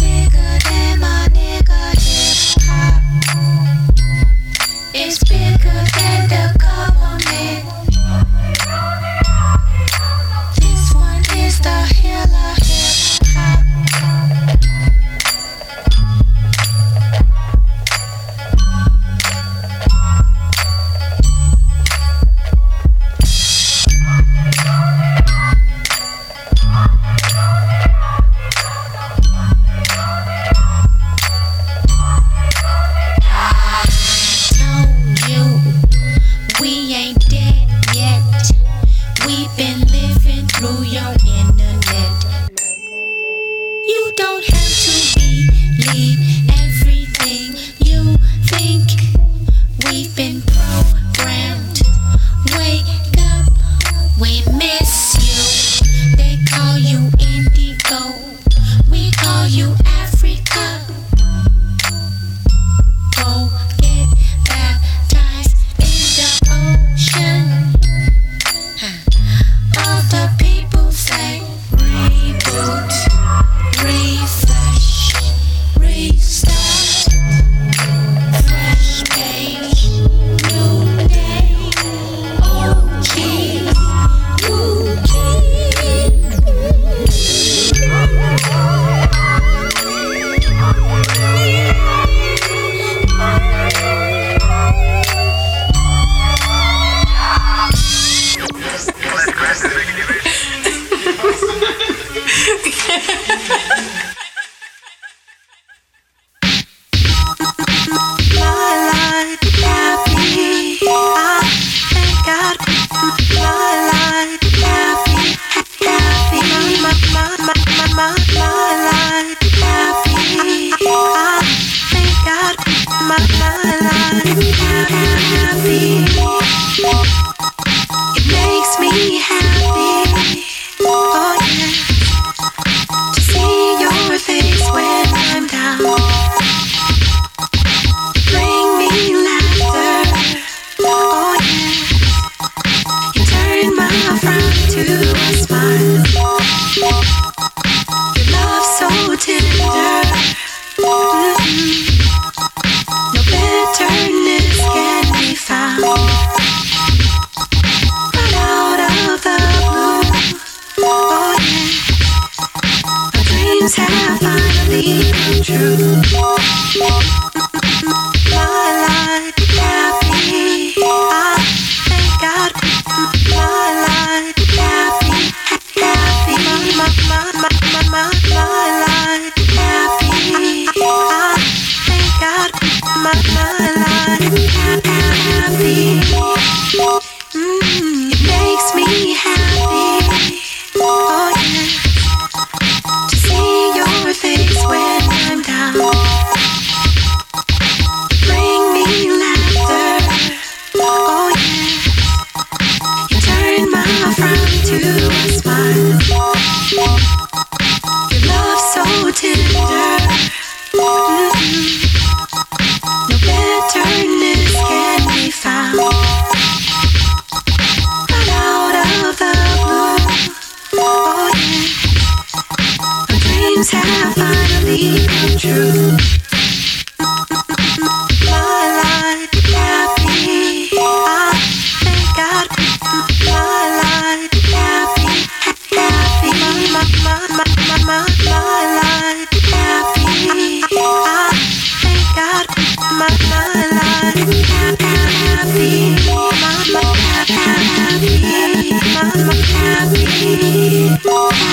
bigger than my my,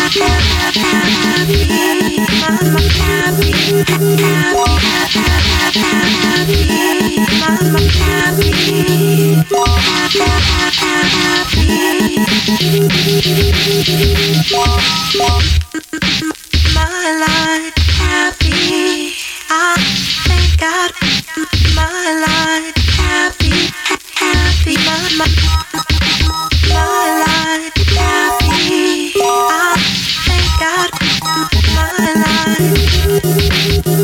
my, life. you. I I take my time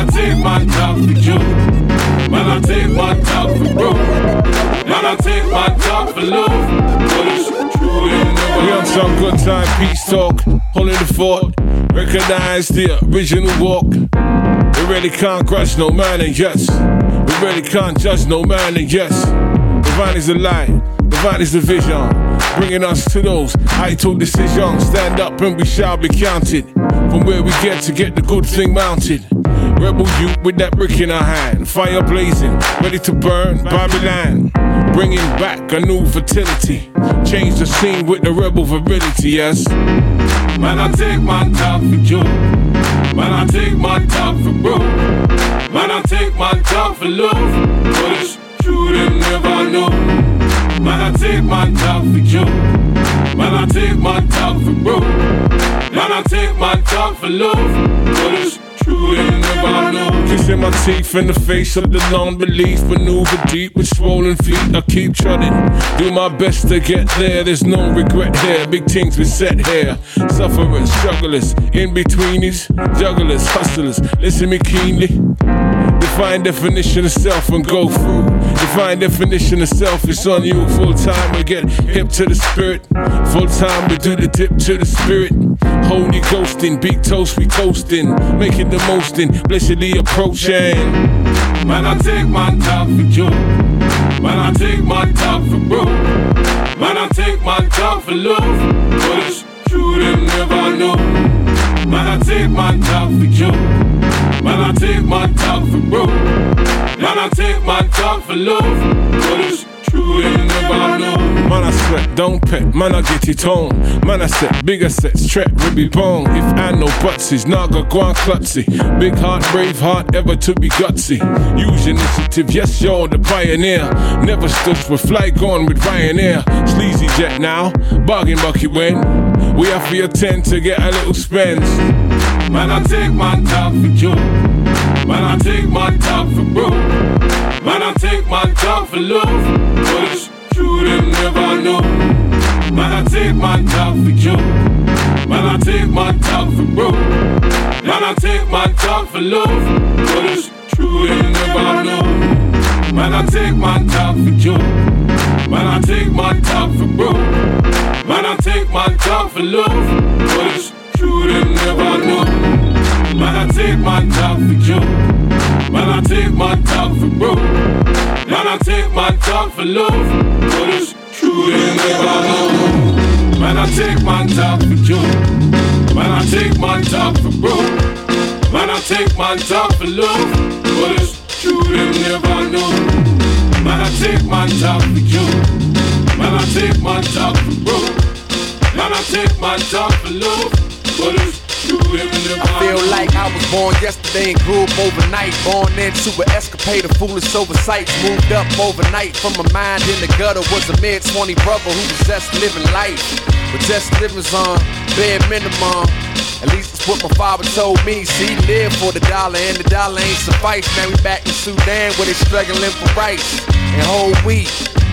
I take my time for you. Man, I take my time for broke. Man, I take my time for love. But it's true, We on some good time peace talk, holding the fort. Recognize the original walk. We really can't crush no man and yes. We really can't judge no man and yes. Divine is the light, divine is the vision. Bringing us to those vital decisions. Stand up and we shall be counted. From where we get to get the good thing mounted. Rebel youth with that brick in our hand. Fire blazing, ready to burn Babylon. Bringing back a new fertility. Change the scene with the rebel virility, yes. Man, I take my time for you. Man, I take my time for broke. Man, I take my time for love. But it's true, they never know. Man, I take my time for you. Man, I take my time for broke. Man, I take my time for love. But it's Kissing my teeth in the face of the non-belief. Maneuver deep with swollen feet. I keep trotting. Do my best to get there. There's no regret here. Big things we set here. Sufferers, strugglers, in-betweeners, jugglers, hustlers. Listen me keenly. Define definition of self and go through. Define definition of self is on you. Full time we get hip to the spirit. Full time we do the dip to the spirit. Holy ghosting, big toast we toasting. Making the most in blessedly approaching. Man, I take my time for you. Man, I take my time for broke. Man, I take my time for love. But it's true, they never know. Man, I take my time for you. Man, I take my time for broke. Man, I take my time for love. But it's Man, I sweat, don't pet, man, I get it on. Man, I set bigger sets, trap, ribby bone. If I know butsies, naga, guan, klutzy. Big heart, brave heart, ever to be gutsy. Use initiative, yes, you're the pioneer. Never stood with fly gone with Ryanair. Sleazy jet now, bargain bucket when. We have to attend to get a little spends. Man, I take my time for you. Man, I take my time for broke. Man, I take my time for love. But it's true, they never know. Man, I take my time for you. Man, I take my time for broke. Man, I take my time for love. But it's true, they never know. Man, I take my time for you. Man, I take my time for broke. Man, I take my time for love. But it's true, they never know. Man, I take my time for you. Man, I take my time for broke. Man, I take my time for love. But it's true, they never know. Man, I take my time for you. Man, I take my time for broke. Man, I take my time for love. But it's true, they never know. Man, I take my time for you. Man, I take my time for broke. Man, I take my time for love. But it's I feel like I was born yesterday and grew up overnight. Born into an escapade of foolish oversights. Moved up overnight from a mind in the gutter. Was a mid 20 brother who just living life. But just living's on bare minimum. At least that's what my father told me. See, live for the dollar and the dollar ain't suffice. Now we back in Sudan where they struggling for rights and whole wheat.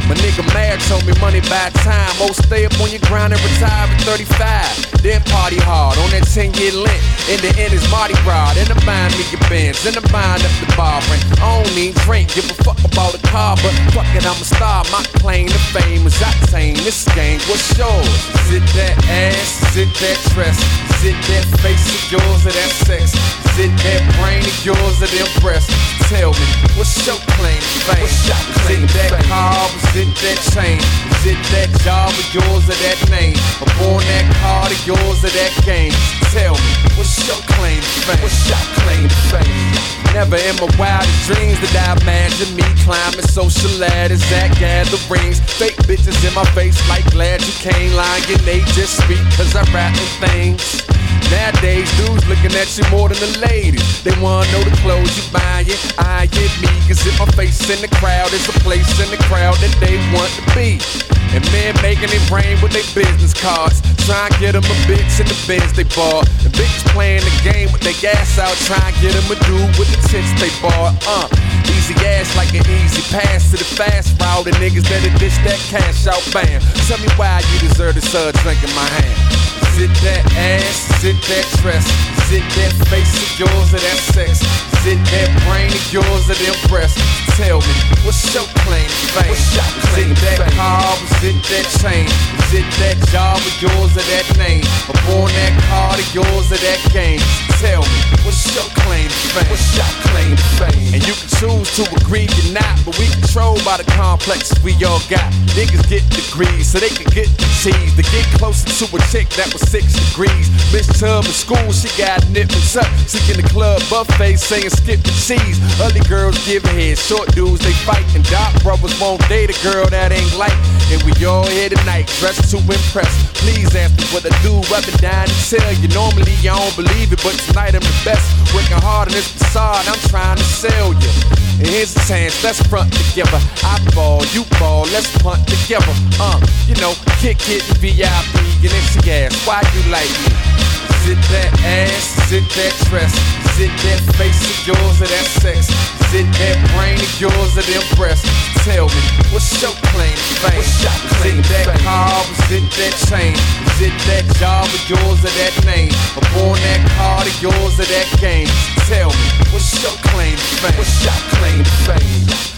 My nigga Mad told me money by time. Oh, stay up on your grind and retire at 35. Then party hard on that 10 year lint. In the end, it's Mardi Gras. Then the mind me your bands. Then the mind up the bar. And I don't need drink. Give a fuck about a car. But fuck it, I'm a star. My claim to fame is octane. This game, what's yours? Is it that ass? Is it that dress? Is it that face of yours or that sex? Is it that brain of yours or them breasts? Tell me, what's your claim to fame? Is it that car? Is it that chain? Is it that job of yours or that name? Upon that card of yours or that game? Tell me, what's your claim to fame? What's your claim to fame? Never in my wildest dreams did I imagine me climbing social ladders at gatherings. Fake bitches in my face like glad you came lying. They just speak cause I rapping things. Nowadays, dudes looking at you more than the ladies. They wanna know the clothes you buying. I get me niggas in my face in the crowd. It's a place in the crowd that they want to be. And men making it rain with their business cards. Try and get them a bitch in the Benz they bought. The bitches playing the game with their ass out. Try and get them a dude with the tits they bought. Uh, easy ass like an easy pass to the fast route. And niggas better dish that cash out, bam. Tell me why you deserve to sub drink in my hand. Is it that ass? Is it that dress? Is it that face of yours or that sex? Is it that brain of yours or them breasts? Tell me, what's your claim to fame? Is it that car? Is it that chain? Is it that job of yours or that name? Up born that card of yours or that game? Tell me, what's your claim to fame? What's your claim to fame? And you can choose to agree or not, but we controlled by the complex we all got. Niggas get degrees so they can get the cheese. To get closer to a chick that was six degrees. Miss Chubb in school, she got up. She in the club buffet saying skip the cheese. Ugly girls give head, short dudes they fight. And dark brothers won't date a girl that ain't like. And we all here tonight, dressed to impress. Please ask me what I do, and down and tell you. Normally I don't believe it, but tonight I'm the best. Working hard on this facade, I'm trying to sell you. And here's a chance, let's front together. I ball, you ball, let's punt together. Uh, you know, kick it in VIP, and then she asks, why you like me? Is it that ass? Is it that dress? Is it that face of yours or that sex? Is it that brain of yours or them breasts? Tell me, what's your claim to fame? Is it that car? Is it that chain? Is it that job of yours or that name? Up on that card of yours or that game? Tell me, what's your claim to fame? What's your claim to fame?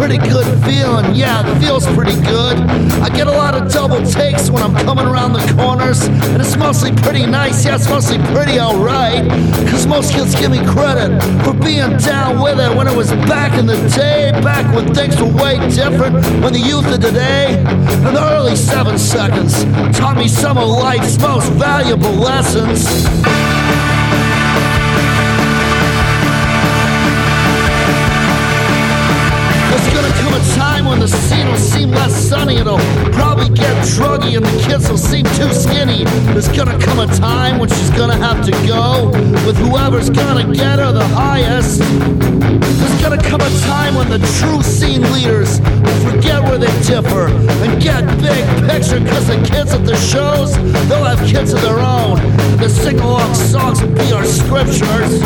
pretty good. and the kids will seem too skinny. There's gonna come a time when she's gonna have to go with whoever's gonna get her the highest. There's gonna come a time when the true scene leaders will forget where they differ and get big picture cause the kids at the shows, they'll have kids of their own. The sing-along songs will be our scriptures.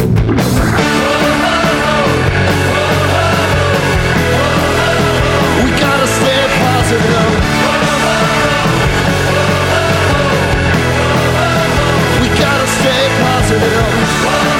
to know still.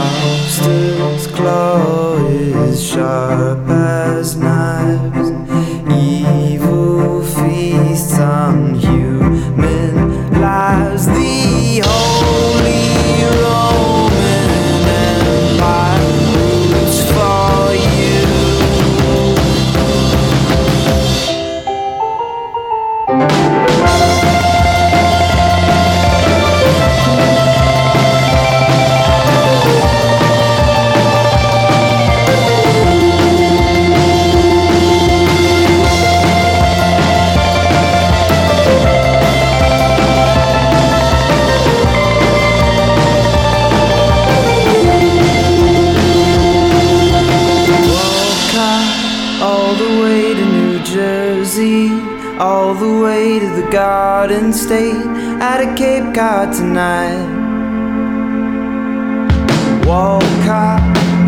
monster's claw is sharp as knife. Cod tonight. Walcott,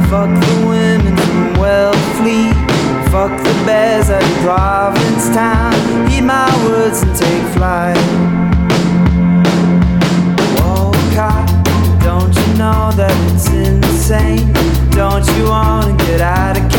fuck the women from Wellfleet, fuck the bears at Provincetown, eat my words and take flight. Walcott, don't you know that it's insane? Don't you wanna get out of